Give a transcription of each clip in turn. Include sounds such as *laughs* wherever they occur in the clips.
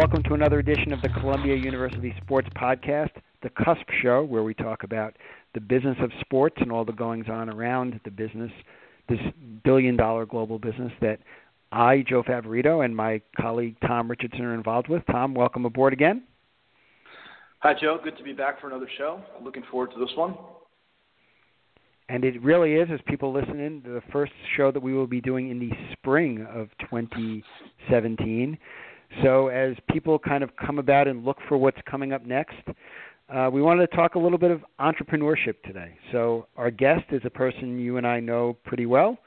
Welcome to another edition of the Columbia University Sports Podcast, The Cusp Show, where we talk about the business of sports and all the goings on around the business, this billion dollar global business that I, Joe Favorito, and my colleague Tom Richardson are involved with. Tom, welcome aboard again. Hi, Joe. Good to be back for another show. Looking forward to this one. And it really is, as people listen in, the first show that we will be doing in the spring of 2017. So, as people kind of come about and look for what's coming up next, uh, we wanted to talk a little bit of entrepreneurship today. So, our guest is a person you and I know pretty well,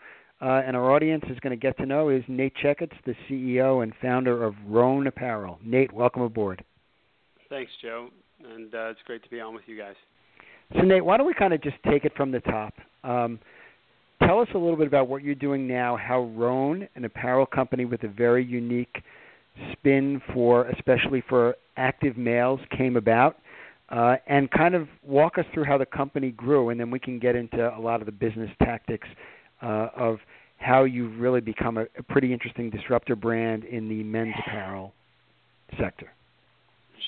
uh, and our audience is going to get to know is Nate Checketts, the CEO and founder of Rhone Apparel. Nate, welcome aboard. Thanks, Joe, and uh, it's great to be on with you guys. So, Nate, why don't we kind of just take it from the top? Um, tell us a little bit about what you're doing now, how Rhone, an apparel company with a very unique spin for, especially for active males, came about, uh, and kind of walk us through how the company grew, and then we can get into a lot of the business tactics uh, of how you've really become a, a pretty interesting disruptor brand in the men's apparel sector.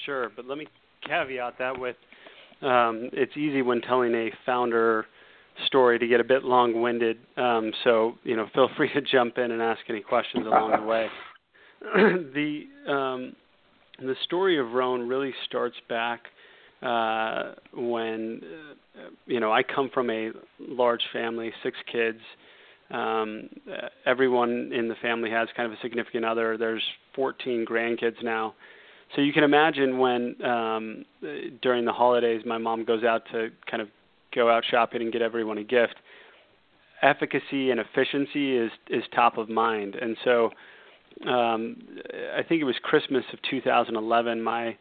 Sure, but let me caveat that with um, it's easy when telling a founder story to get a bit long-winded. Um, so you know, feel *laughs* free to jump in and ask any questions along the way. *laughs* *clears throat* the um, the story of Rhone really starts back uh, when uh, you know I come from a large family, six kids. Um, everyone in the family has kind of a significant other. There's 14 grandkids now. So you can imagine when um, during the holidays my mom goes out to kind of go out shopping and get everyone a gift. Efficacy and efficiency is is top of mind, and so um, I think it was Christmas of 2011. My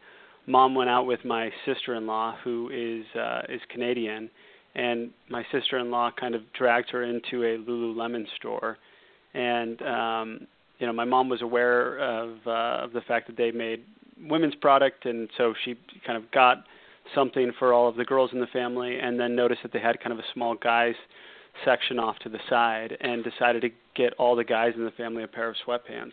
mom went out with my sister-in-law, who is uh, is Canadian, and my sister-in-law kind of dragged her into a Lululemon store, and um, you know my mom was aware of uh, of the fact that they made women's product, and so she kind of got something for all of the girls in the family, and then noticed that they had kind of a small guys section off to the side, and decided to get all the guys in the family a pair of sweatpants.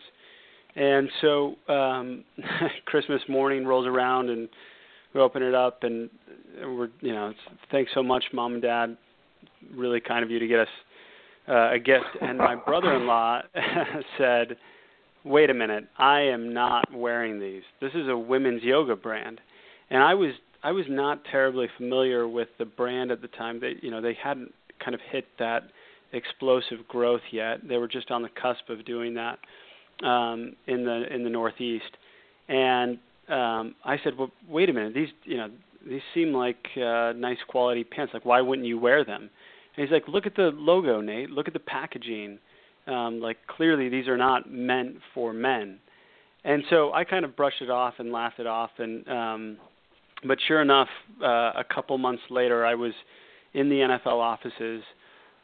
And so um, *laughs* Christmas morning rolls around, and we open it up, and we're you know thanks so much, mom and dad, really kind of you to get us uh, a gift. And my *laughs* brother-in-law *laughs* said wait a minute, I am not wearing these. This is a women's yoga brand. And I was I was not terribly familiar with the brand at the time. They you know, they hadn't kind of hit that explosive growth yet. They were just on the cusp of doing that um in the in the Northeast. And um I said, "Well, wait a minute. These, you know, these seem like uh nice quality pants. Like why wouldn't you wear them?" And he's like, "Look at the logo, Nate. Look at the packaging." um, like clearly these are not meant for men. And so I kind of brushed it off and laughed it off. And um, but sure enough, uh, a couple months later, I was in the NFL offices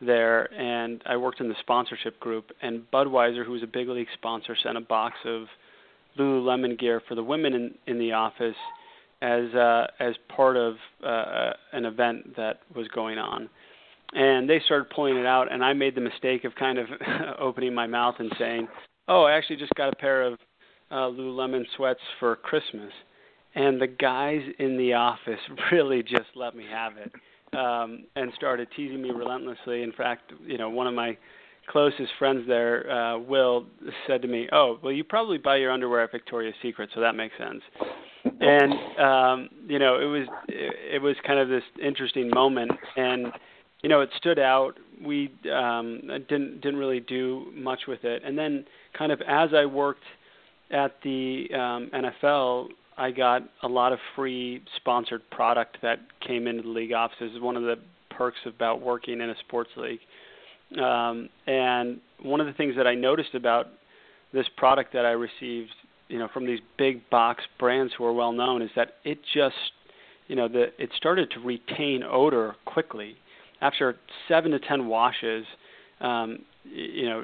there, and I worked in the sponsorship group. And Budweiser, who was a big league sponsor, sent a box of Lululemon gear for the women in, in the office as uh, as part of uh, an event that was going on and they started pulling it out and i made the mistake of kind of *laughs* opening my mouth and saying oh i actually just got a pair of uh, lululemon sweats for christmas and the guys in the office *laughs* really just let me have it um and started teasing me relentlessly. In fact you know one of my closest friends there uh will said to me oh well you probably buy your underwear at victoria's secret so that makes sense. And um you know it was it, it was kind of this interesting moment. And you know, it stood out. We um, didn't didn't really do much with it, and then kind of as I worked at the um, NFL, I got a lot of free sponsored product that came into the league offices. One of the perks about working in a sports league, um, and one of the things that I noticed about this product that I received, you know, from these big box brands who are well known, is that it just, you know, the it started to retain odor quickly after seven to ten washes, um, you know,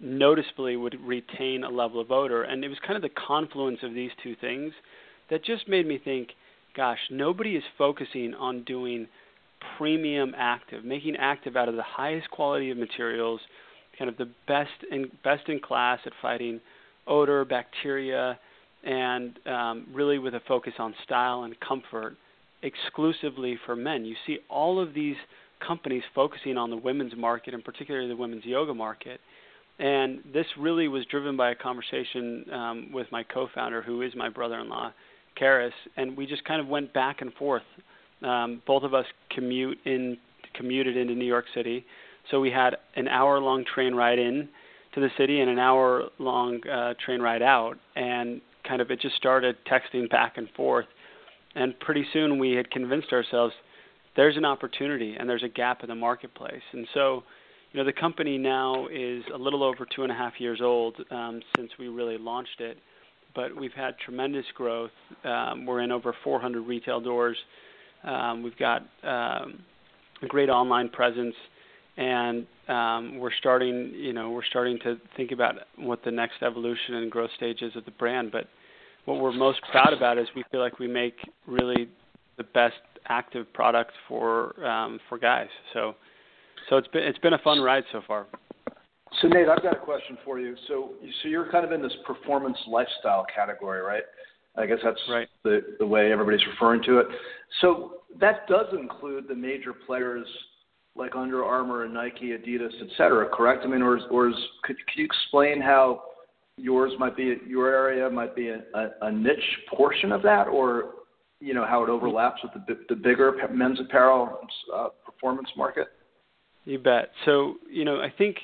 noticeably would retain a level of odor. And it was kind of the confluence of these two things that just made me think, gosh, nobody is focusing on doing premium active, making active out of the highest quality of materials, kind of the best in best in class at fighting odor, bacteria, and um, really with a focus on style and comfort exclusively for men. You see all of these companies focusing on the women's market and particularly the women's yoga market. And this really was driven by a conversation um, with my co-founder, who is my brother-in-law, Karis, and we just kind of went back and forth. Um, both of us commute in commuted into New York City, so we had an hour-long train ride in to the city and an hour-long uh, train ride out, and kind of it just started texting back and forth. And pretty soon we had convinced ourselves there's an opportunity and there's a gap in the marketplace. And so, you know, the company now is a little over two and a half years old um, since we really launched it, but we've had tremendous growth. Um, we're in over 400 retail doors. Um, we've got um, a great online presence, and um, we're starting, you know, we're starting to think about what the next evolution and growth stage is of the brand. But what we're most proud about is we feel like we make really the best active product for um, for guys. So so it's been it's been a fun ride so far. So Nate, I've got a question for you. So so you're kind of in this performance lifestyle category, right? I guess that's right. the the way everybody's referring to it. So that does include the major players like Under Armour and Nike, Adidas, et cetera, correct? I mean, or, or is, could, could you explain how yours might be, your area might be a, a, a niche portion of that, or you know how it overlaps with the the bigger men's apparel uh, performance market? You bet. So you know, I think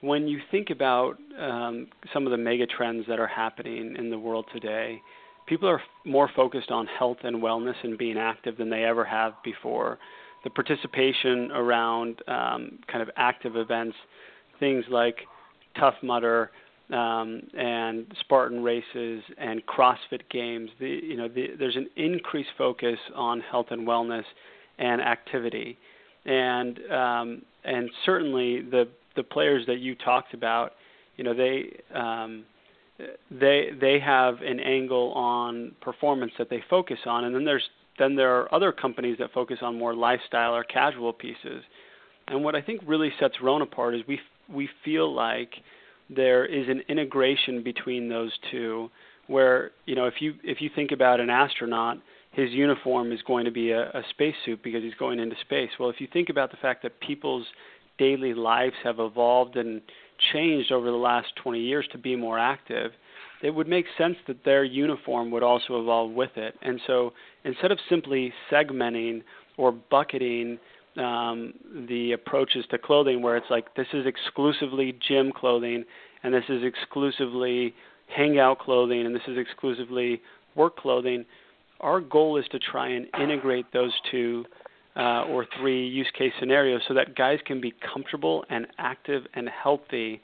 when you think about um, some of the mega trends that are happening in the world today, people are more focused on health and wellness and being active than they ever have before. The participation around um, kind of active events, things like Tough Mudder, um, and Spartan races and CrossFit games. The, you know, the, there's an increased focus on health and wellness and activity, and um, and certainly the the players that you talked about, you know, they um, they they have an angle on performance that they focus on, and then there's then there are other companies that focus on more lifestyle or casual pieces. And what I think really sets Rhone apart is we we feel like there is an integration between those two where you know if you if you think about an astronaut his uniform is going to be a, a spacesuit because he's going into space. Well if you think about the fact that people's daily lives have evolved and changed over the last 20 years to be more active it would make sense that their uniform would also evolve with it. And so instead of simply segmenting or bucketing um, the approaches to clothing where it's like this is exclusively gym clothing and this is exclusively hangout clothing and this is exclusively work clothing. Our goal is to try and integrate those two uh, or three use case scenarios so that guys can be comfortable and active and healthy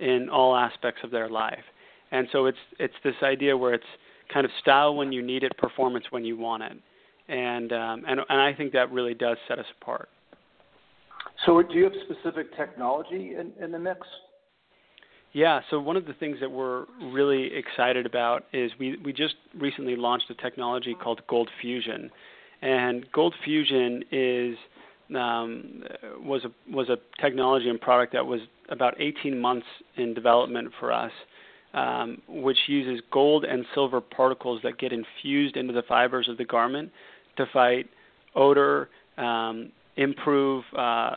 in all aspects of their life. And so it's it's this idea where it's kind of style when you need it, performance when you want it and um, and and I think that really does set us apart. So, do you have specific technology in, in the mix? Yeah, so one of the things that we're really excited about is we, we just recently launched a technology called Gold Fusion, and Gold Fusion is um, was a was a technology and product that was about 18 months in development for us, um, which uses gold and silver particles that get infused into the fibers of the garment to fight odor, um, improve uh,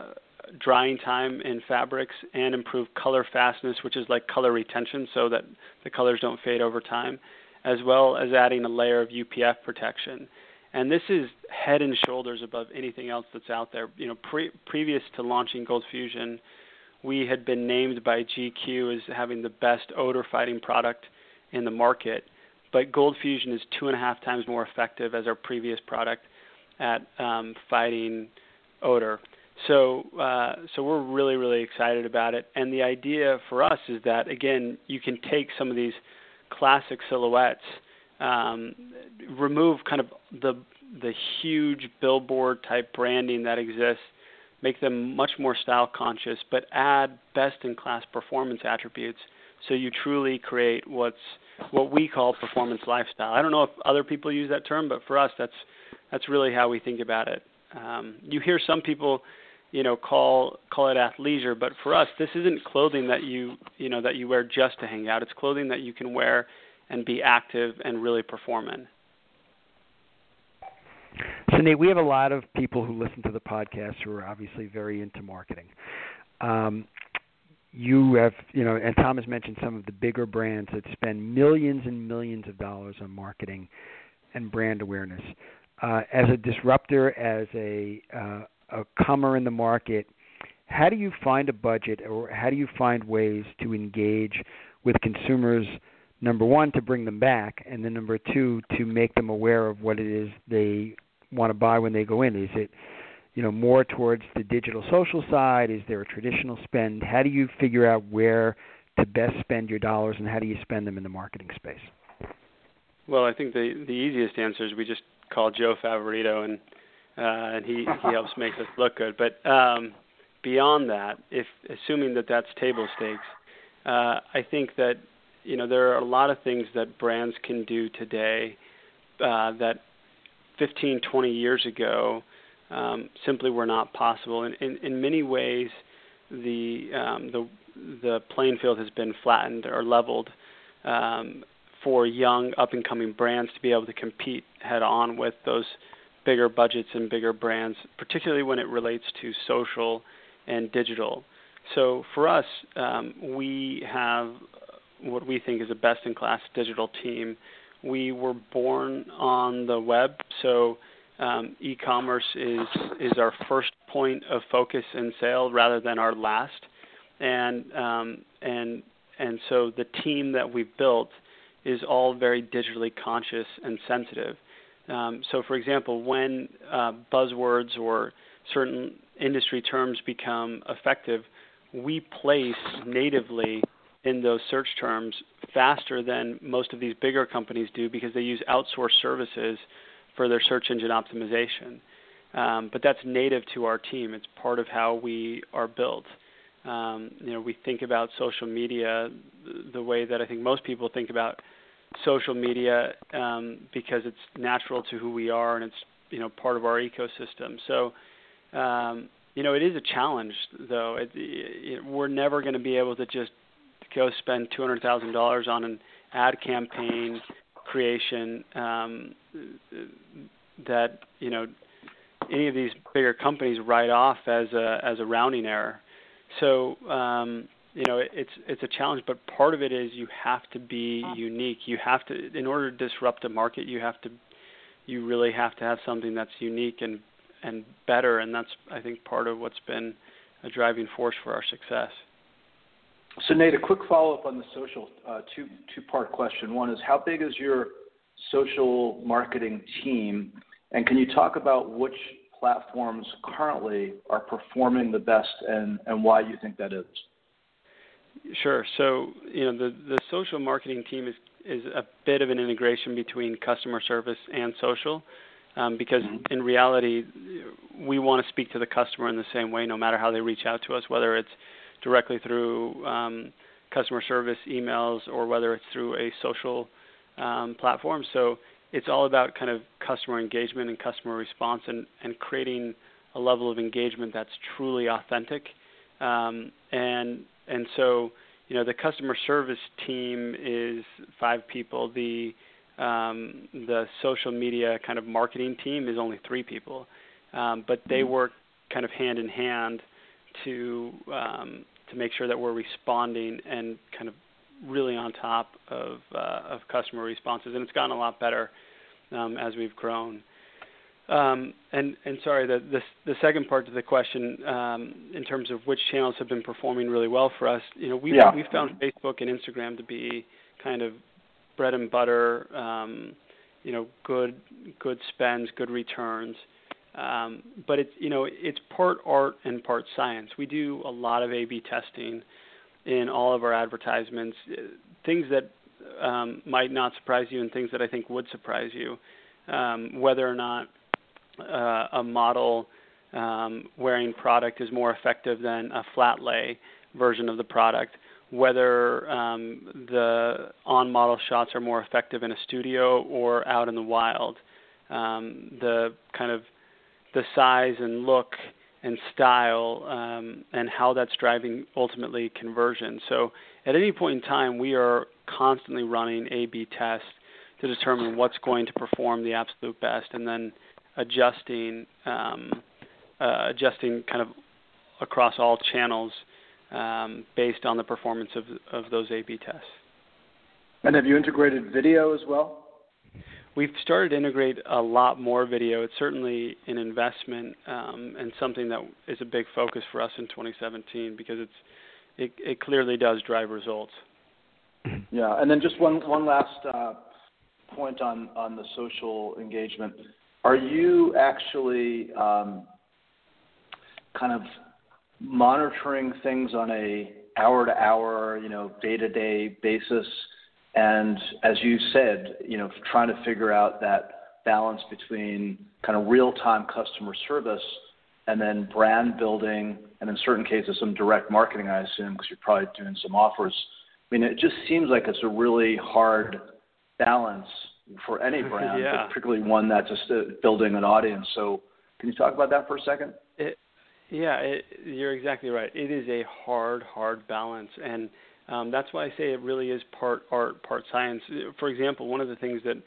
drying time in fabrics, and improve color fastness, which is like color retention, so that the colors don't fade over time, as well as adding a layer of UPF protection. And this is head and shoulders above anything else that's out there. You know, pre- previous to launching Gold Fusion, we had been named by GQ as having the best odor fighting product in the market but Gold Fusion is two and a half times more effective as our previous product at um, fighting odor. So, uh, so we're really, really excited about it. And the idea for us is that again, you can take some of these classic silhouettes, um, remove kind of the the huge billboard type branding that exists, make them much more style conscious, but add best in class performance attributes. So you truly create what's what we call performance lifestyle. I don't know if other people use that term, but for us, that's that's really how we think about it. Um, you hear some people, you know, call call it athleisure, but for us, this isn't clothing that you you know that you wear just to hang out. It's clothing that you can wear and be active and really perform in. So Nate, we have a lot of people who listen to the podcast who are obviously very into marketing. Um, you have, you know, and Tom has mentioned some of the bigger brands that spend millions and millions of dollars on marketing and brand awareness. Uh, as a disruptor, as a uh, a comer in the market, how do you find a budget, or how do you find ways to engage with consumers? Number one, to bring them back, and then number two, to make them aware of what it is they want to buy when they go in. Is it you know more towards the digital social side? Is there a traditional spend? How do you figure out where to best spend your dollars, and how do you spend them in the marketing space? Well, I think the the easiest answer is we just call Joe Favorito, and uh, and he he helps make us look good. But um, beyond that, if assuming that that's table stakes, uh, I think that you know there are a lot of things that brands can do today uh, that 15, 20 years ago um, simply were not possible. In, in, in many ways, the um, the the playing field has been flattened or leveled um, for young up and coming brands to be able to compete head on with those bigger budgets and bigger brands, particularly when it relates to social and digital. So for us, um, we have what we think is a best in class digital team. We were born on the web, so um, e-commerce is is our first point of focus in sale rather than our last, and um, and and so the team that we've built is all very digitally conscious and sensitive. Um, so, for example, when uh, buzzwords or certain industry terms become effective, we place natively in those search terms faster than most of these bigger companies do because they use outsourced services for their search engine optimization. Um, but that's native to our team. It's part of how we are built. Um, you know, we think about social media the way that I think most people think about social media um, because it's natural to who we are and it's you know part of our ecosystem. So um, you know, it is a challenge though. It, it, we're never going to be able to just go spend two hundred thousand dollars on an ad campaign creation um, that you know any of these bigger companies write off as a as a rounding error. So um, you know it's it's a challenge, but part of it is you have to be unique. You have to in order to disrupt a market, you have to you really have to have something that's unique and and better, and that's I think part of what's been a driving force for our success. So Nate, a quick follow-up on the social uh, two two-part question. One is how big is your social marketing team, and can you talk about which platforms currently are performing the best and, and why you think that is? Sure. So you know the the social marketing team is is a bit of an integration between customer service and social. Um, because mm-hmm. in reality, we want to speak to the customer in the same way, no matter how they reach out to us, whether it's directly through um, customer service emails or whether it's through a social um, platform. So it's all about kind of customer engagement and customer response and, and creating a level of engagement that's truly authentic. Um, and and so you know the customer service team is five people. The um, the social media kind of marketing team is only three people, um, but they mm-hmm. work kind of hand in hand to um, to make sure that we're responding and kind of really on top of uh, of customer responses, and it's gotten a lot better um, as we've grown. Um, and and sorry, the, the the second part to the question, um, in terms of which channels have been performing really well for us, you know, we yeah. we found Facebook and Instagram to be kind of bread and butter, um, you know, good good spends, good returns. Um, but it's you know it's part art and part science. We do a lot of A/B testing in all of our advertisements, things that um, might not surprise you and things that I think would surprise you. Um, whether or not uh, a model um, wearing product is more effective than a flat lay version of the product, whether um, the on model shots are more effective in a studio or out in the wild, um, the kind of the size and look and style um, and how that's driving ultimately conversion. So at any point in time, we are constantly running A/B tests to determine what's going to perform the absolute best, and then adjusting um, uh, adjusting kind of across all channels um, based on the performance of of those A/B tests. And have you integrated video as well? We've started to integrate a lot more video. It's certainly an investment um, and something that is a big focus for us in 2017 because it's it, it clearly does drive results. Yeah, and then just one one last uh, point on on the social engagement. Are you actually um, kind of monitoring things on a hour to hour, you know, day to day basis? And as you said, you know, trying to figure out that balance between kind of real time customer service and then brand building, and in certain cases, some direct marketing, I assume, because you're probably doing some offers. I mean, it just seems like it's a really hard balance for any *laughs* brand, yeah. but particularly one that's just uh, building an audience. So, can you talk about that for a second? It, yeah, it, you're exactly right. It is a hard, hard balance, and um, that's why I say it really is part art, part science. For example, one of the things that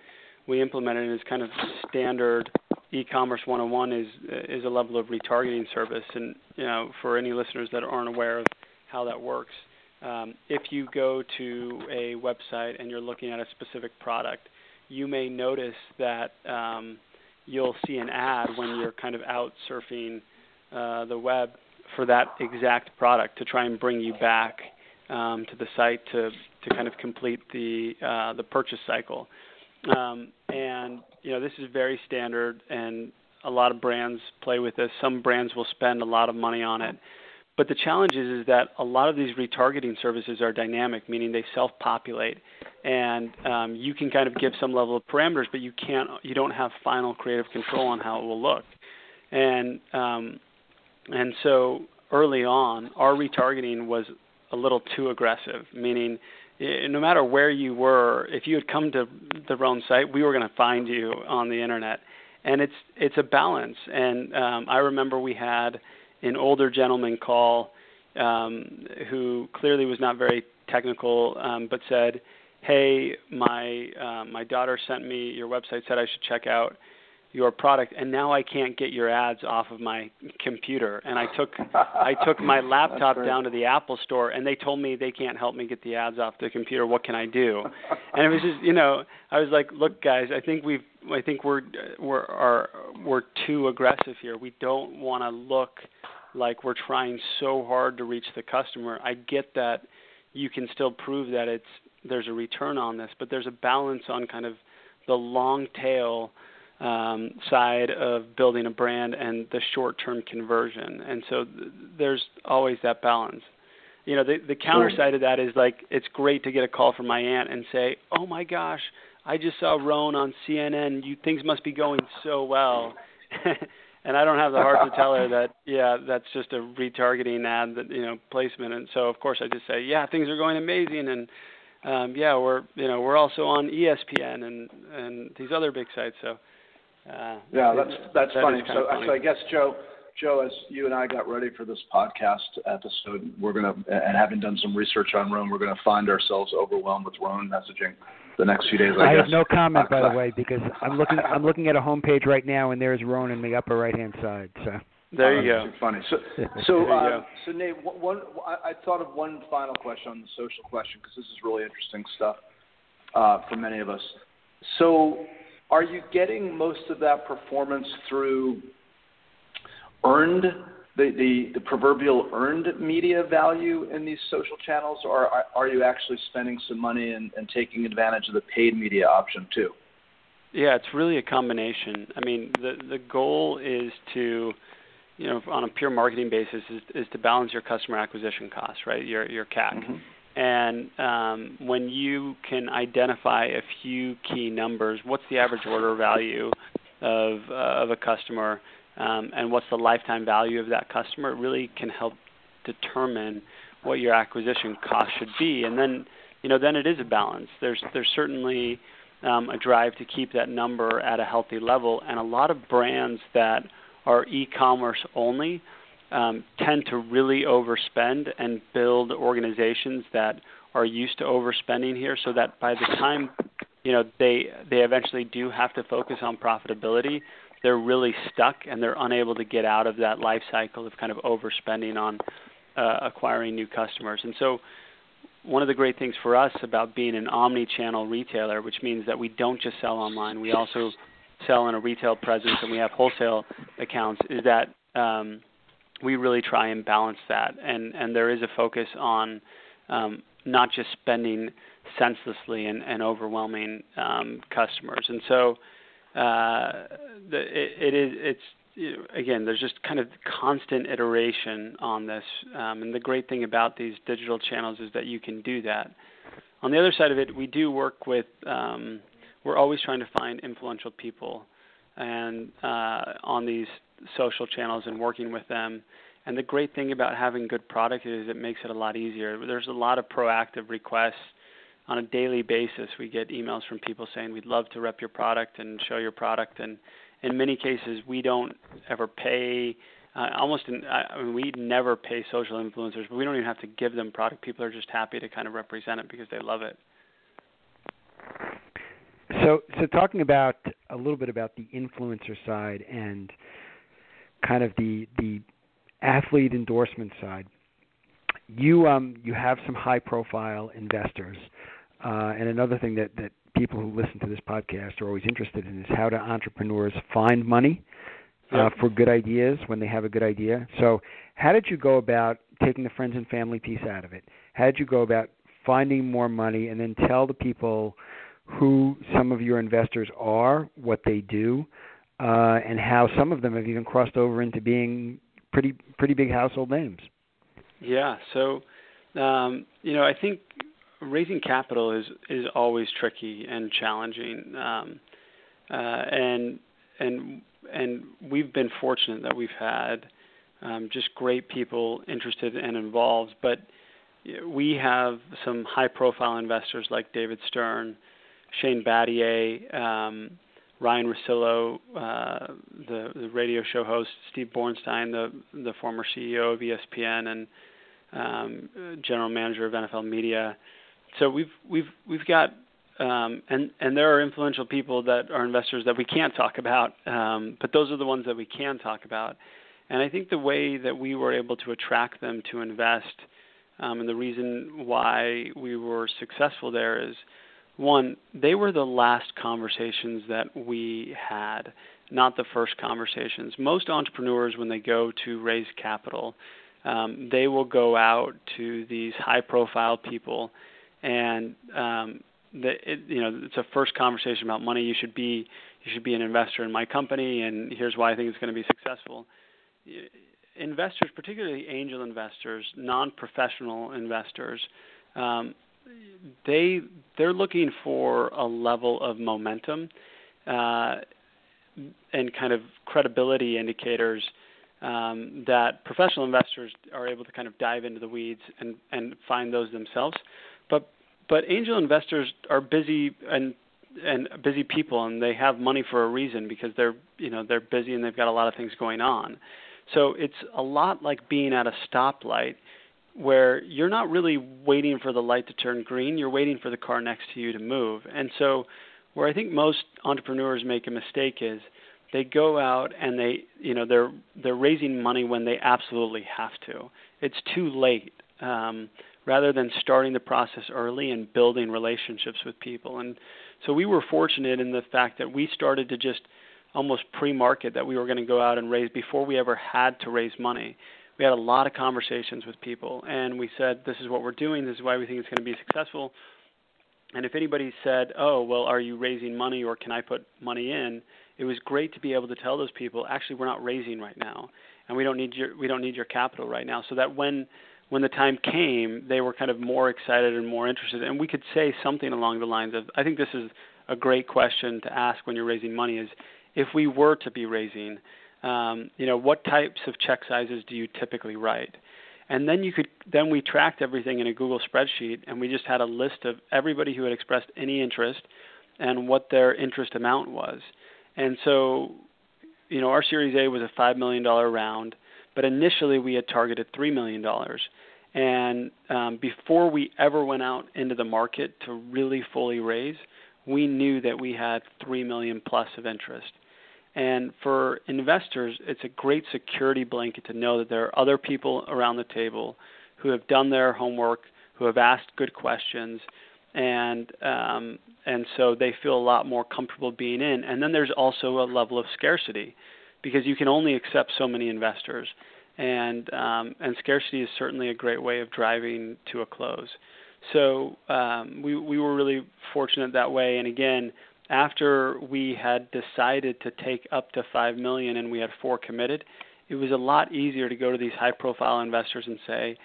we implemented is kind of standard e-commerce 101 is is a level of retargeting service, and you know, for any listeners that aren't aware of how that works, um, if you go to a website and you're looking at a specific product, you may notice that um, you'll see an ad when you're kind of out surfing uh, the web for that exact product to try and bring you back um, to the site to to kind of complete the uh, the purchase cycle. Um, and you know this is very standard, and a lot of brands play with this. Some brands will spend a lot of money on it. But the challenge is, is that a lot of these retargeting services are dynamic, meaning they self-populate, and um, you can kind of give some level of parameters, but you can't, you don't have final creative control on how it will look. And um, and so early on, our retargeting was a little too aggressive, meaning no matter where you were, if you had come to the Rhone site, we were going to find you on the internet. And it's it's a balance. And um, I remember we had an older gentleman call um, who clearly was not very technical, um, but said, "Hey, my uh, my daughter sent me your website said I should check out your product and now I can't get your ads off of my computer. And I took I took my *laughs* laptop down to the Apple store and they told me they can't help me get the ads off the computer. What can I do? *laughs* And it was just you know I was like look guys I think we've I think we're we're are we're too aggressive here. We don't want to look like we're trying so hard to reach the customer. I get that you can still prove that it's there's a return on this but there's a balance on kind of the long tail um, side of building a brand and the short-term conversion. And so th- there's always that balance. You know, the the counter side of that is like it's great to get a call from my aunt and say, "Oh my gosh, I just saw Rhone on CNN. You things must be going so well." *laughs* and I don't have the heart to tell her that *laughs* yeah, that's just a retargeting ad that you know placement. And so of course I just say, "Yeah, things are going amazing." And um, yeah, we're you know we're also on ESPN and and these other big sites. So uh, yeah, that's that's that funny. So, funny. so I guess Joe, Joe, as you and I got ready for this podcast episode, we're gonna and having done some research on Rhone, we're gonna find ourselves overwhelmed with Rhone messaging the next few days. I, I have no comment, by the *laughs* way, because I'm looking I'm looking at a homepage right now, and there's Rhone in the upper right hand side. So. There you go. Funny. So, *laughs* so, uh, so Nate, one, I, I thought of one final question on the social question because this is really interesting stuff uh, for many of us. So, are you getting most of that performance through earned the, the, the proverbial earned media value in these social channels, or are, are you actually spending some money and, and taking advantage of the paid media option too? Yeah, it's really a combination. I mean, the the goal is to, you know, on a pure marketing basis, is, is to balance your customer acquisition costs, right? Your your CAC. Mm-hmm. And um, when you can identify a few key numbers, what's the average order value of, uh, of a customer, um, and what's the lifetime value of that customer, it really can help determine what your acquisition cost should be. And then, you know, then it is a balance. There's there's certainly um, a drive to keep that number at a healthy level, and a lot of brands that are e-commerce only um, tend to really overspend and build organizations that are used to overspending here, so that by the time you know they they eventually do have to focus on profitability, they're really stuck and they're unable to get out of that life cycle of kind of overspending on uh, acquiring new customers. And so one of the great things for us about being an omni-channel retailer, which means that we don't just sell online, we also sell in a retail presence and we have wholesale accounts, is that um, we really try and balance that. And, and there is a focus on um, not just spending senselessly and, and overwhelming um, customers. And so uh, the, it, it is it's you know, again there's just kind of constant iteration on this, um, and the great thing about these digital channels is that you can do that. On the other side of it, we do work with um, we're always trying to find influential people and uh, on these social channels and working with them. And the great thing about having good product is it makes it a lot easier. There's a lot of proactive requests on a daily basis. We get emails from people saying we'd love to rep your product and show your product, and in many cases we don't ever pay. Uh, almost, in, I mean, we never pay social influencers, but we don't even have to give them product. People are just happy to kind of represent it because they love it. So, so talking about a little bit about the influencer side and kind of the the athlete endorsement side. You um you have some high profile investors, uh, and another thing that that people who listen to this podcast are always interested in is how do entrepreneurs find money uh, for good ideas when they have a good idea. So, how did you go about taking the friends and family piece out of it? How did you go about finding more money, and then tell the people who some of your investors are, what they do, uh, and how some of them have even crossed over into being pretty pretty big household names. Yeah. So, um, you know, I think raising capital is is always tricky and challenging, um, uh, and and and we've been fortunate that we've had um, just great people interested and involved, but we have some high profile investors like David Stern, Shane Battier, um, Ryen Russillo, uh, the the radio show host, Steve Bornstein, the the former CEO of ESPN and um, general manager of NFL Media. So we've we've we've got um, and and there are influential people that are investors that we can't talk about, um, but those are the ones that we can talk about. And I think the way that we were able to attract them to invest, um, and the reason why we were successful there is one, they were the last conversations that we had, not the first conversations. Most entrepreneurs, when they go to raise capital, um, they will go out to these high-profile people, and um, the, it, you know it's a first conversation about money. You should be you should be an investor in my company, and here's why I think it's going to be successful. Investors, particularly angel investors, non-professional investors, um, they they're looking for a level of momentum uh, and kind of credibility indicators um, that professional investors are able to kind of dive into the weeds and, and find those themselves. But but angel investors are busy and and busy people and they have money for a reason because they're you know they're busy and they've got a lot of things going on. So it's a lot like being at a stoplight where you're not really waiting for the light to turn green, you're waiting for the car next to you to move. And so, where I think most entrepreneurs make a mistake is they go out and they, you know, they're they're raising money when they absolutely have to. It's too late. Um, rather than starting the process early and building relationships with people. And so we were fortunate in the fact that we started to just almost pre-market that we were going to go out and raise before we ever had to raise money we had a lot of conversations with people, and we said, "This is what we're doing. This is why we think it's going to be successful." And if anybody said, "Oh, well, are you raising money, or can I put money in?" It was great to be able to tell those people, "Actually, we're not raising right now, and we don't need your we don't need your capital right now." So that when when the time came, they were kind of more excited and more interested, and we could say something along the lines of, "I think this is a great question to ask when you're raising money: is if we were to be raising." Um, you know, what types of check sizes do you typically write? And then you could then we tracked everything in a Google spreadsheet, and we just had a list of everybody who had expressed any interest and what their interest amount was. And so, you know, our Series A was a five million dollar round. but initially we had targeted three million dollars. And um, before we ever went out into the market to really fully raise, we knew that we had three million plus of interest. And for investors, it's a great security blanket to know that there are other people around the table who have done their homework, who have asked good questions, and um, and so they feel a lot more comfortable being in. And then there's also a level of scarcity, because you can only accept so many investors, and um, and scarcity is certainly a great way of driving to a close. So um, we we were really fortunate that way. And again, after we had decided to take up to five million and we had four committed, it was a lot easier to go to these high-profile investors and say,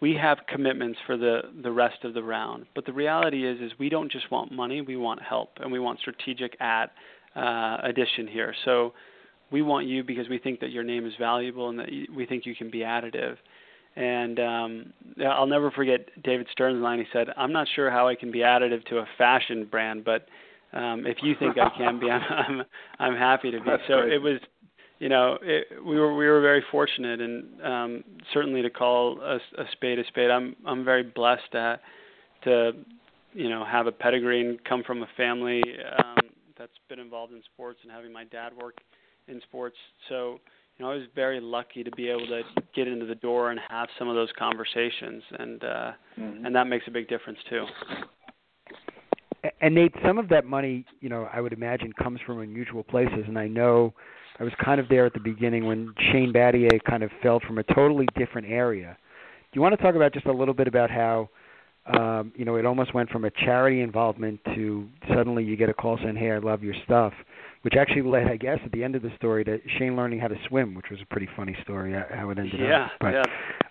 we have commitments for the the rest of the round. But the reality is, is we don't just want money; we want help, and we want strategic add uh, addition here. So we want you because we think that your name is valuable and that we think you can be additive. And um, I'll never forget David Stern's line. He said, "I'm not sure how I can be additive to a fashion brand, but um, if you think I can be, *laughs* I'm I'm, I'm happy to be." That's so great. it was, you know, it, we were we were very fortunate, and um, certainly to call a, a spade a spade. I'm I'm very blessed to to you know have a pedigree and come from a family um, that's been involved in sports and having my dad work in sports. So you know, I was very lucky to be able to get into the door and have some of those conversations, and uh, Mhm. and that makes a big difference too. And Nate, some of that money, you know, I would imagine comes from unusual places. And I know I was kind of there at the beginning when Shane Battier kind of fell from a totally different area. Do you want to talk about just a little bit about how, um, you know, it almost went from a charity involvement to suddenly you get a call saying, "Hey, I love your stuff," which actually led, I guess, at the end of the story to Shane learning how to swim, which was a pretty funny story uh, how it ended yeah, up. But, yeah.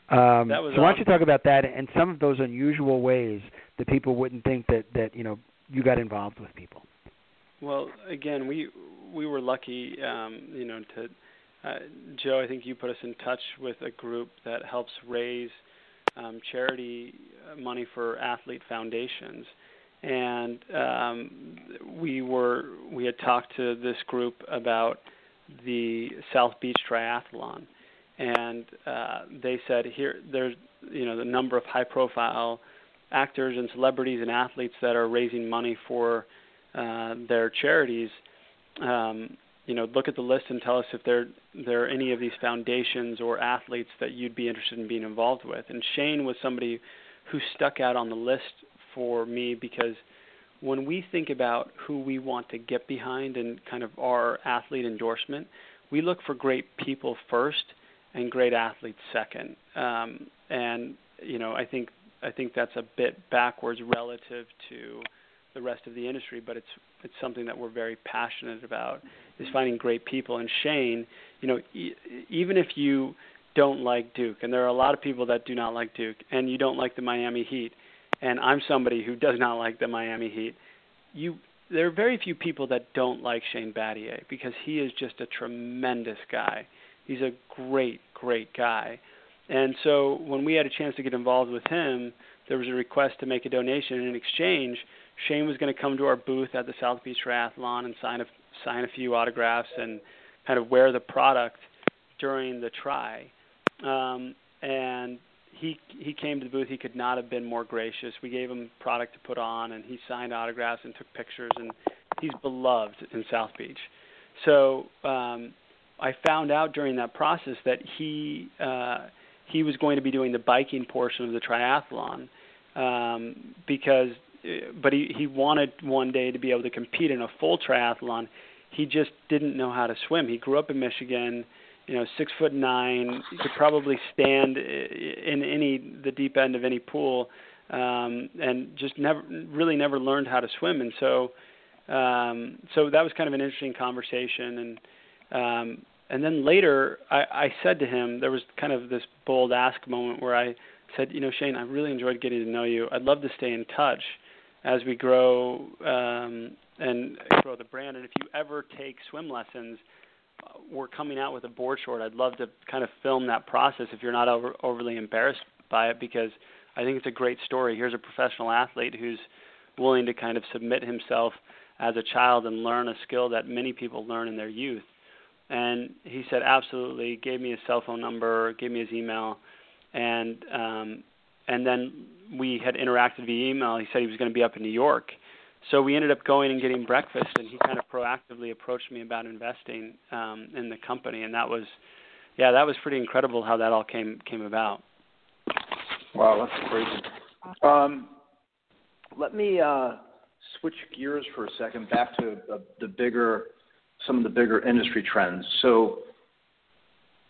Um, so why don't you talk about that and some of those unusual ways that people wouldn't think that that you know you got involved with people. Well, again, we we were lucky, um, you know, to uh, Joe. I think you put us in touch with a group that helps raise um, charity uh, money for athlete foundations, and um, we were we had talked to this group about the South Beach Triathlon, and uh, they said here there's you know the number of high profile actors and celebrities and athletes that are raising money for uh, their charities. Um, you know, look at the list and tell us if there there are any of these foundations or athletes that you'd be interested in being involved with. And Shane was somebody who stuck out on the list for me because when we think about who we want to get behind and kind of our athlete endorsement, we look for great people first and great athletes second. Um, and you know, I think I think that's a bit backwards relative to the rest of the industry, but it's it's something that we're very passionate about is finding great people. And Shane, you know, e- even if you don't like Duke, and there are a lot of people that do not like Duke, and you don't like the Miami Heat, and I'm somebody who does not like the Miami Heat, you there are very few people that don't like Shane Battier because he is just a tremendous guy. He's a great, great guy. And so when we had a chance to get involved with him, there was a request to make a donation. And in exchange, Shane was going to come to our booth at the South Beach Triathlon and sign a sign a few autographs and kind of wear the product during the try. Um, and he he came to the booth. He could not have been more gracious. We gave him product to put on, and he signed autographs and took pictures. And he's beloved in South Beach. So um, I found out during that process that he uh, he was going to be doing the biking portion of the triathlon um, because, uh, but he he wanted one day to be able to compete in a full triathlon. He just didn't know how to swim. He grew up in Michigan, you know, six foot nine. He could probably stand in any the deep end of any pool, um, and just never really never learned how to swim. And so, um, so that was kind of an interesting conversation. And um, and then later, I, I said to him, there was kind of this bold ask moment where I said, you know, Shane, I really enjoyed getting to know you. I'd love to stay in touch as we grow um, and grow the brand. And if you ever take swim lessons, we're coming out with a board short. I'd love to kind of film that process if you're not over, overly embarrassed by it because I think it's a great story. Here's a professional athlete who's willing to kind of submit himself as a child and learn a skill that many people learn in their youth. And he said absolutely. Gave me his cell phone number, gave me his email, and um, and then we had interacted via email. He said he was going to be up in New York, so we ended up going and getting breakfast. And he kind of proactively approached me about investing um, in the company, and that was, yeah, that was pretty incredible how that all came came about. Wow, that's crazy. Um, let me uh, switch gears for a second back to uh, the bigger, some of the bigger industry trends. So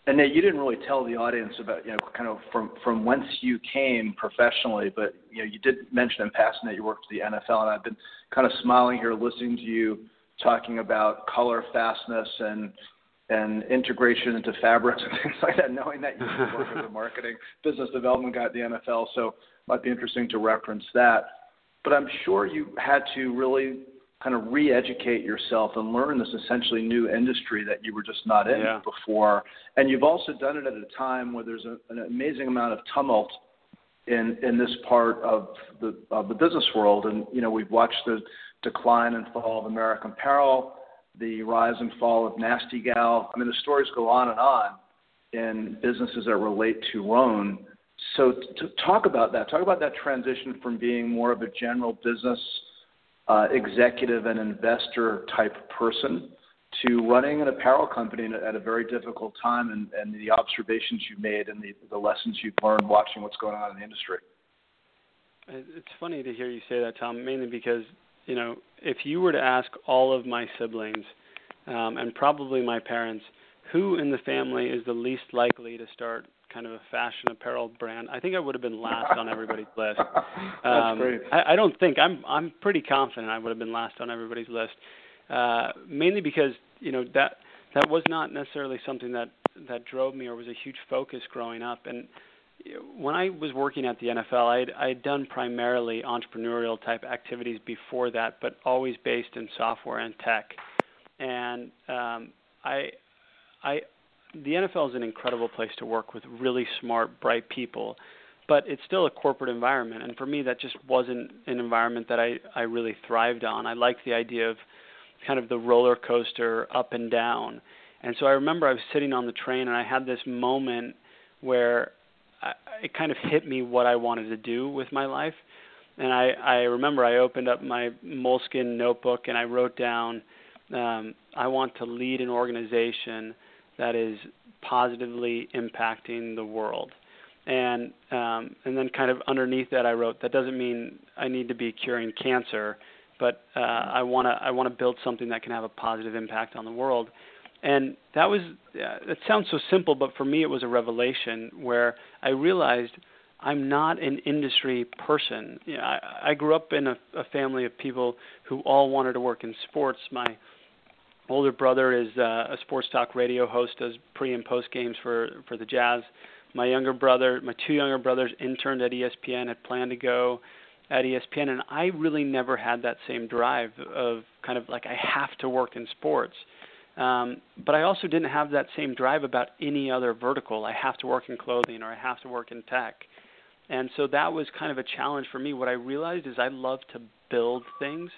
and Nate, you didn't really tell the audience about, you know, kind of from from whence you came professionally, but you know, you did mention in passing that you worked for the NFL, and I've been kind of smiling here listening to you talking about color fastness and and integration into fabrics and *laughs* things like that, knowing that you work as marketing business development guy at the NFL. So it might be interesting to reference that. But I'm sure you had to really kind of re-educate yourself and learn this essentially new industry that you were just not in yeah. before. And you've also done it at a time where there's a, an amazing amount of tumult in in this part of the of the business world. And you know, we've watched the decline and fall of American Apparel, the rise and fall of Nasty Gal. I mean, the stories go on and on in businesses that relate to Rhone. So, to talk about that, talk about that transition from being more of a general business uh, executive and investor type person to running an apparel company at a very difficult time and, and the observations you made and the, the lessons you've learned watching what's going on in the industry. It's funny to hear you say that, Tom, mainly because, you know, if you were to ask all of my siblings um, and probably my parents, who in the family is the least likely to start kind of a fashion apparel brand, I think I would have been last on everybody's *laughs* list. That's um, great. I, I don't think I'm I'm pretty confident I would have been last on everybody's list. Uh, mainly because you know that that was not necessarily something that that drove me or was a huge focus growing up. And when I was working at the NFL, I had, I had done primarily entrepreneurial type activities before that, but always based in software and tech. And um, I I the NFL is an incredible place to work with really smart, bright people, but it's still a corporate environment. And for me, that just wasn't an environment that I, I really thrived on. I liked the idea of kind of the roller coaster up and down. And so I remember I was sitting on the train and I had this moment where I, it kind of hit me what I wanted to do with my life. And I, I remember I opened up my moleskin notebook and I wrote down, um, I want to lead an organization that is positively impacting the world. And um, and then kind of underneath that, I wrote that doesn't mean I need to be curing cancer, but uh, I want to I want to build something that can have a positive impact on the world. And that was uh, it sounds so simple, but for me it was a revelation where I realized I'm not an industry person. You know, I, I grew up in a, a family of people who all wanted to work in sports. My older brother is uh, a sports talk radio host, does pre and post games for for the Jazz. My younger brother, my two younger brothers, interned at ESPN, had planned to go at ESPN, and I really never had that same drive of kind of like I have to work in sports. Um, but I also didn't have that same drive about any other vertical. I have to work in clothing or I have to work in tech. And so that was kind of a challenge for me. What I realized is I love to build things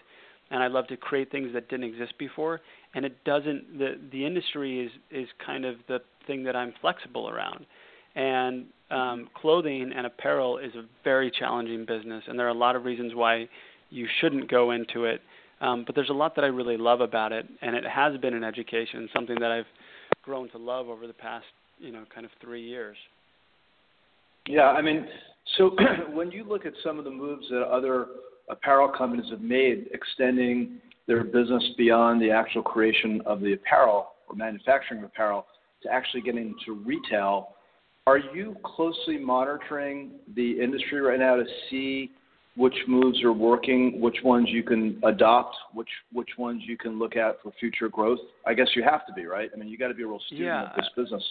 and I love to create things that didn't exist before and it doesn't the the industry is is kind of the thing that I'm flexible around. And um, clothing and apparel is a very challenging business, and there are a lot of reasons why you shouldn't go into it. Um, but there's a lot that I really love about it, and it has been an education, something that I've grown to love over the past, you know, kind of three years. Yeah, I mean, so *clears throat* when you look at some of the moves that other apparel companies have made, extending their business beyond the actual creation of the apparel or manufacturing of apparel to actually getting to retail. Are you closely monitoring the industry right now to see which moves are working, which ones you can adopt, which which ones you can look at for future growth? I guess you have to be, right? I mean, you got to be a real student yeah. of this business.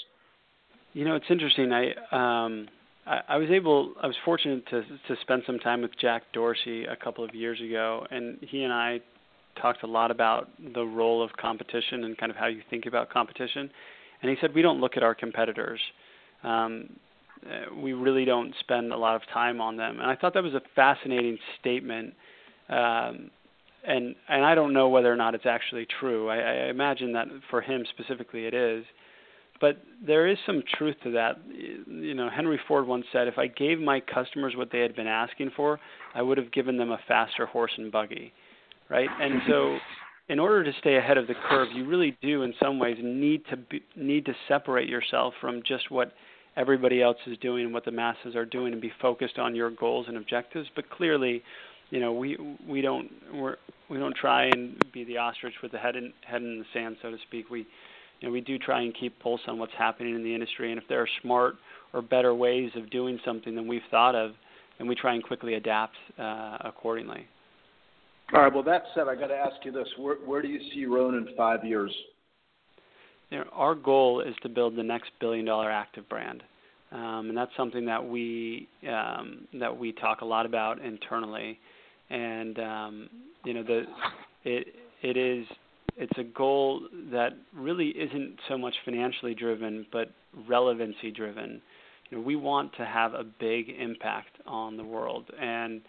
You know, it's interesting. I um I, I was able I was fortunate to to spend some time with Jack Dorsey a couple of years ago and he and I talked a lot about the role of competition and kind of how you think about competition. And he said we don't look at our competitors. Um, uh, we really don't spend a lot of time on them. And I thought that was a fascinating statement. Um, and and I don't know whether or not it's actually true. I, I imagine that for him specifically, it is. But there is some truth to that. You know, Henry Ford once said, "If I gave my customers what they had been asking for, I would have given them a faster horse and buggy." Right? And so, in order to stay ahead of the curve, you really do, in some ways, need to be, need to separate yourself from just what everybody else is doing and what the masses are doing, and be focused on your goals and objectives. But clearly, you know, we we don't we're, we don't try and be the ostrich with the head in head in the sand, so to speak. We you know, we do try and keep pulse on what's happening in the industry, and if there are smart or better ways of doing something than we've thought of, then we try and quickly adapt uh, accordingly. All right. Well, that said, I got to ask you this: where, where do you see Rhone in five years? You know, our goal is to build the next billion-dollar active brand, um, and that's something that we um, that we talk a lot about internally. And um, you know, the it it is it's a goal that really isn't so much financially driven, but relevancy driven. You know, we want to have a big impact on the world, and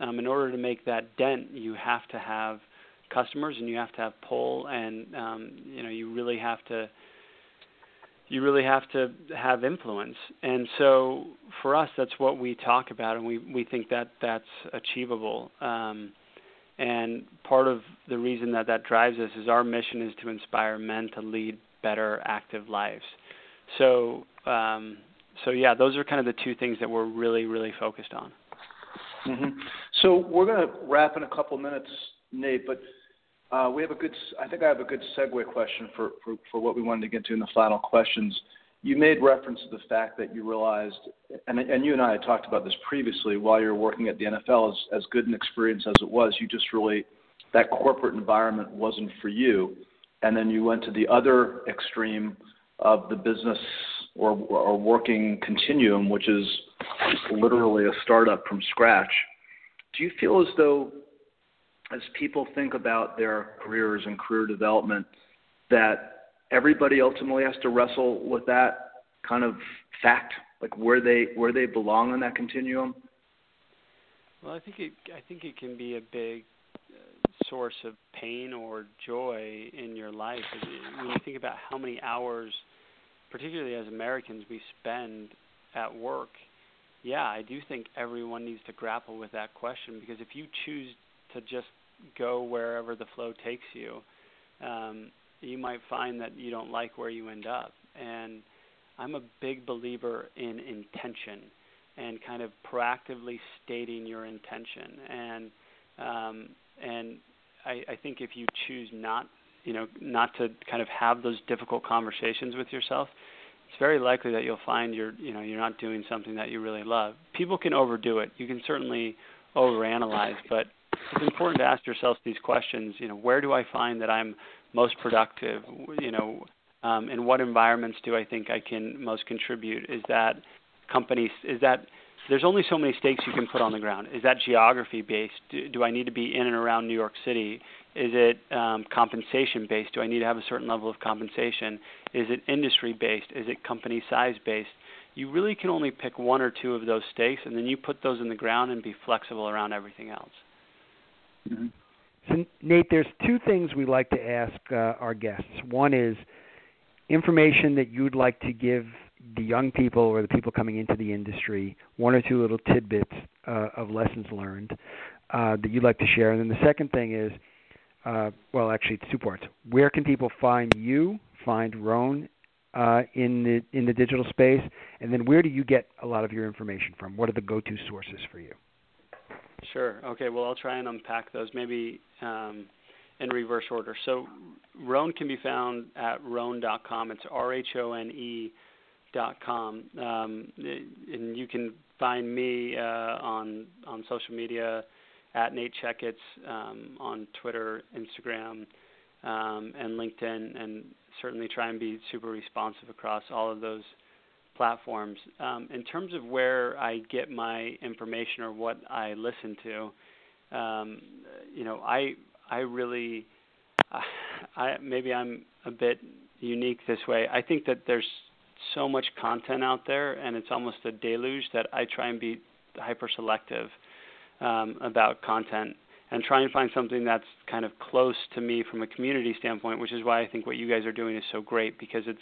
um, in order to make that dent, you have to have customers and you have to have pull, and um, you know, you really have to you really have to have influence. And so for us, that's what we talk about, and we we think that that's achievable. Um, and part of the reason that that drives us is our mission is to inspire men to lead better, active lives. So, um, so yeah, those are kind of the two things that we're really, really focused on. Mm-hmm. So we're going to wrap in a couple minutes, Nate. But uh, we have a good. I think I have a good segue question for, for, for what we wanted to get to in the final questions you made reference to the fact that you realized, and, and you and I had talked about this previously, while you were working at the NFL, as, as good an experience as it was, you just really, that corporate environment wasn't for you. And then you went to the other extreme of the business or, or working continuum, which is literally a startup from scratch. Do you feel as though, as people think about their careers and career development, that everybody ultimately has to wrestle with that kind of fact, like where they where they belong on that continuum. Well, I think it I think it can be a big uh, source of pain or joy in your life when you think about how many hours, particularly as Americans, we spend at work. Yeah, I do think everyone needs to grapple with that question because if you choose to just go wherever the flow takes you, um, you might find that you don't like where you end up. And I'm a big believer in intention and kind of proactively stating your intention. And um, and I, I think if you choose not, you know, not to kind of have those difficult conversations with yourself, it's very likely that you'll find you're, you know, you're not doing something that you really love. People can overdo it. You can certainly overanalyze, but it's important to ask yourself these questions. You know, where do I find that I'm most productive? You know, um, in what environments do I think I can most contribute? Is that companies? Is that there's only so many stakes you can put on the ground. Is that geography based? Do, do I need to be in and around New York City? Is it um, compensation based? Do I need to have a certain level of compensation? Is it industry based? Is it company size based? You really can only pick one or two of those stakes, and then you put those in the ground and be flexible around everything else. Mm-hmm. So, Nate, there's two things we like to ask uh, our guests. One is information that you'd like to give the young people or the people coming into the industry, one or two little tidbits uh, of lessons learned uh, that you'd like to share. And then the second thing is, uh, well, actually, it's two parts. Where can people find you, find Rhone uh, in the in the digital space, and then where do you get a lot of your information from? What are the go-to sources for you? Sure. Okay. Well, I'll try and unpack those maybe um, in reverse order. So, Rhone can be found at rhone.com. It's R H O N E dot com, um, and you can find me uh, on on social media at Nate Checketts um, on Twitter, Instagram, um, and LinkedIn, and certainly try and be super responsive across all of those platforms. Um, in terms of where I get my information or what I listen to, um, you know, I I really, *laughs* I maybe I'm a bit unique this way. I think that there's so much content out there, and it's almost a deluge that I try and be hyper selective um, about content. and try and find something that's kind of close to me from a community standpoint, which is why I think what you guys are doing is so great because it's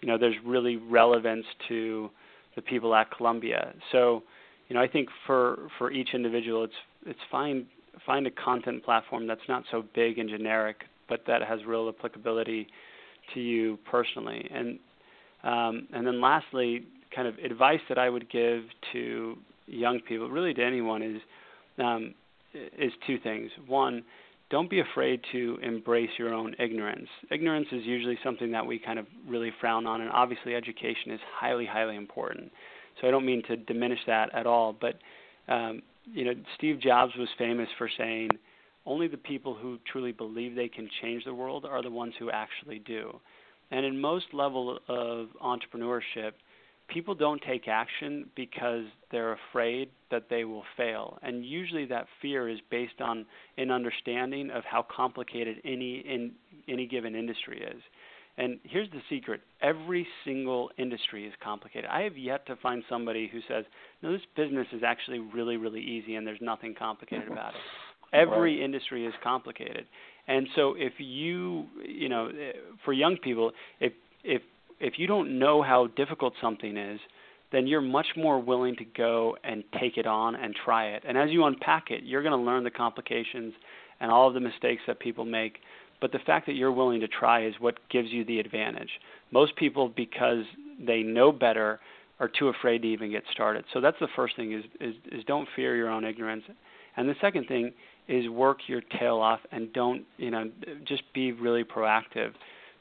you know there's really relevance to the people at Columbia. So you know I think for for each individual it's it's find find a content platform that's not so big and generic, but that has real applicability to you personally. And um, and then lastly, kind of advice that I would give to young people, really to anyone, is um, is two things. One, don't be afraid to embrace your own ignorance. Ignorance is usually something that we kind of really frown on, and obviously education is highly, highly important. So I don't mean to diminish that at all, but um, you know, Steve Jobs was famous for saying, "Only the people who truly believe they can change the world are the ones who actually do." And in most level of entrepreneurship, people don't take action because they're afraid that they will fail. And usually that fear is based on an understanding of how complicated any in any given industry is. And here's the secret every single industry is complicated. I have yet to find somebody who says, no, this business is actually really, really easy and there's nothing complicated about it. *laughs* Every right. industry is complicated. And so if you, you know, for young people, if if if you don't know how difficult something is, then you're much more willing to go and take it on and try it. And as you unpack it, you're going to learn the complications and all of the mistakes that people make. But the fact that you're willing to try is what gives you the advantage. Most people, because they know better, are too afraid to even get started. So that's the first thing: is is, is don't fear your own ignorance. And the second thing is work your tail off and don't you know just be really proactive.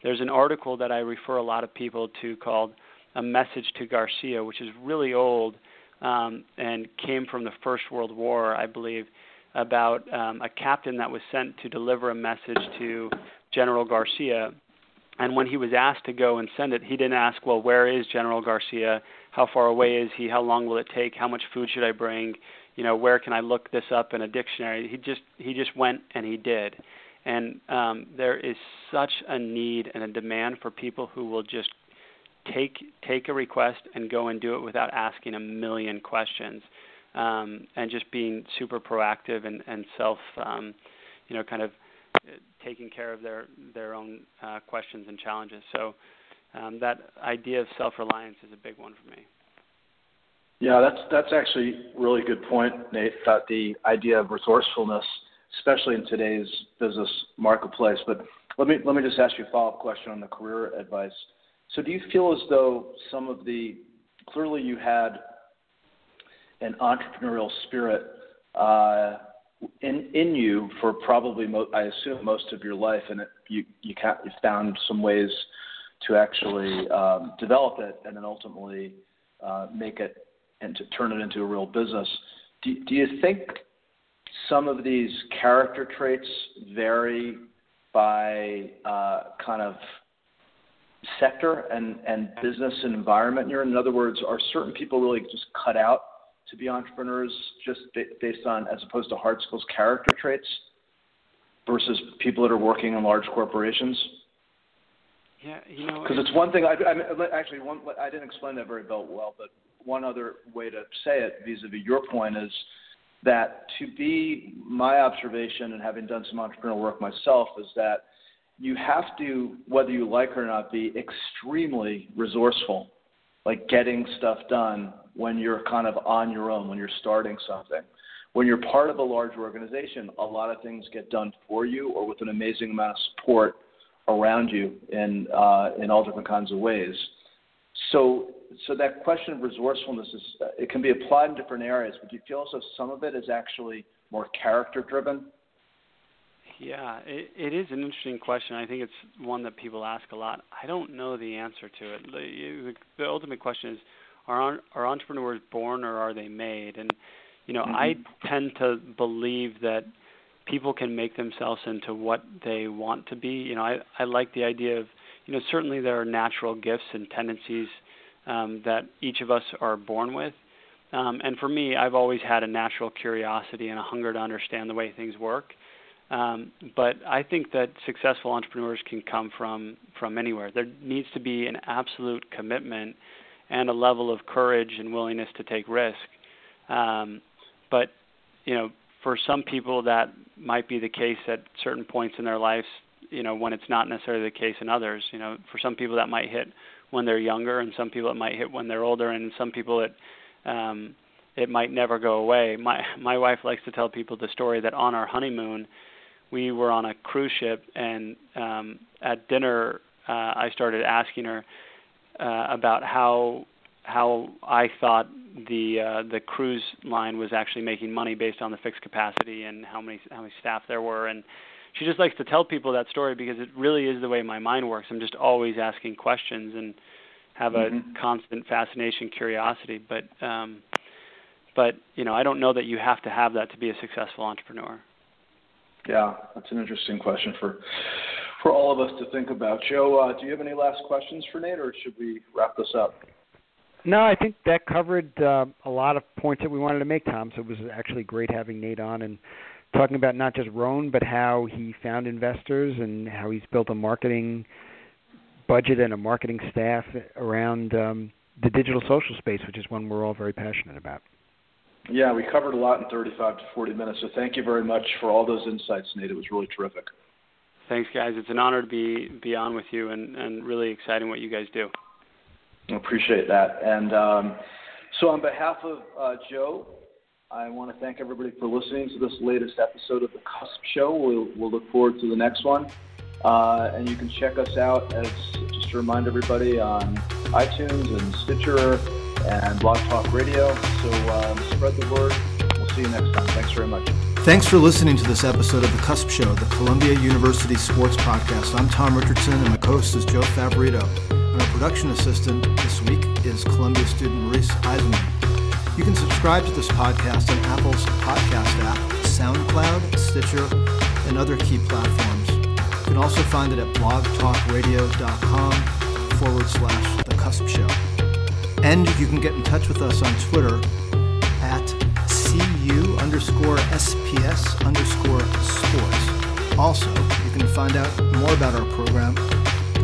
There's an article that I refer a lot of people to called "A Message to Garcia," which is really old um, and came from the First World War, I believe, about um, a captain that was sent to deliver a message to General Garcia. And when he was asked to go and send it, he didn't ask, "Well, where is General Garcia? How far away is he? How long will it take? How much food should I bring? You know, where can I look this up in a dictionary?" He just he just went and he did. And um, there is such a need and a demand for people who will just take take a request and go and do it without asking a million questions, um, and just being super proactive and, and self, um, you know, kind of uh, taking care of their their own uh, questions and challenges. So um, that idea of self-reliance is a big one for me. Yeah, that's that's actually a really good point, Nate. About the idea of resourcefulness especially in today's business marketplace. But let me let me just ask you a follow-up question on the career advice. So do you feel as though some of the clearly you had an entrepreneurial spirit uh, in in you for probably mo- I assume most of your life, and it, you you, you found some ways to actually um, develop it and then ultimately uh, make it and to turn it into a real business. Do, do you think some of these character traits vary by uh, kind of sector and, and business and environment you're in. In other words, are certain people really just cut out to be entrepreneurs just based on, as opposed to hard skills, character traits versus people that are working in large corporations? Yeah, you know, because it's one thing. I, I actually one. I didn't explain that very well, but one other way to say it, vis-a-vis your point, is that to be my observation and having done some entrepreneurial work myself is that you have to, whether you like it or not, be extremely resourceful, like getting stuff done when you're kind of on your own, when you're starting something. When you're part of a large organization, a lot of things get done for you or with an amazing amount of support around you in uh, in all different kinds of ways. So so that question of resourcefulness is it can be applied in different areas, but do you feel also some of it is actually more character driven? Yeah, it, it is an interesting question. I think it's one that people ask a lot. I don't know the answer to it. The, the ultimate question is: Are are entrepreneurs born or are they made? And you know, mm-hmm. I tend to believe that people can make themselves into what they want to be. You know, I I like the idea of you know certainly there are natural gifts and tendencies um, that each of us are born with. Um, and for me, I've always had a natural curiosity and a hunger to understand the way things work. Um, but I think that successful entrepreneurs can come from from anywhere. There needs to be an absolute commitment and a level of courage and willingness to take risk. Um, but you know, for some people that might be the case at certain points in their lives, you know, when it's not necessarily the case in others. You know, for some people that might hit when they're younger, and some people it might hit when they're older, and some people it um, it might never go away. My my wife likes to tell people the story that on our honeymoon, we were on a cruise ship, and um, at dinner, uh, I started asking her uh, about how how I thought the uh, the cruise line was actually making money based on the fixed capacity and how many how many staff there were and she just likes to tell people that story because it really is the way my mind works. I'm just always asking questions and have a mm-hmm. constant fascination, curiosity. But um, but you know, I don't know that you have to have that to be a successful entrepreneur. Yeah, that's an interesting question for for all of us to think about. Joe, uh, do you have any last questions for Nate, or should we wrap this up? No, I think that covered uh, a lot of points that we wanted to make, Tom. So it was actually great having Nate on and talking about not just Rhone, but how he found investors and how he's built a marketing budget and a marketing staff around um, the digital social space, which is one we're all very passionate about. Yeah, we covered a lot in 35 to 40 minutes, so thank you very much for all those insights, Nate. It was really terrific. Thanks, guys. It's an honor to be be on with you, and and really exciting what you guys do. I appreciate that. And um, so, on behalf of uh, Joe, I want to thank everybody for listening to this latest episode of the Cusp Show. We'll, we'll look forward to the next one. Uh, and you can check us out, as just to remind everybody, on iTunes and Stitcher and Blog Talk Radio. So um, spread the word. We'll see you next time. Thanks very much. Thanks for listening to this episode of the Cusp Show, the Columbia University Sports Podcast. I'm Tom Richardson, and my co-host is Joe Favorito. And our production assistant this week is Columbia student Maurice Eisenman. You can subscribe to this podcast on Apple's podcast app, SoundCloud, Stitcher, and other key platforms. You can also find it at blogtalkradio.com forward slash The Cusp Show. And you can get in touch with us on Twitter at CU underscore SPS underscore sports. Also, you can find out more about our program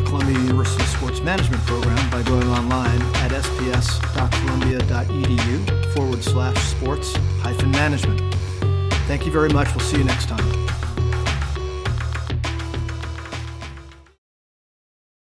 Columbia University Sports Management Program by going online at sps.columbia.edu forward slash sports hyphen management. Thank you very much. We'll see you next time.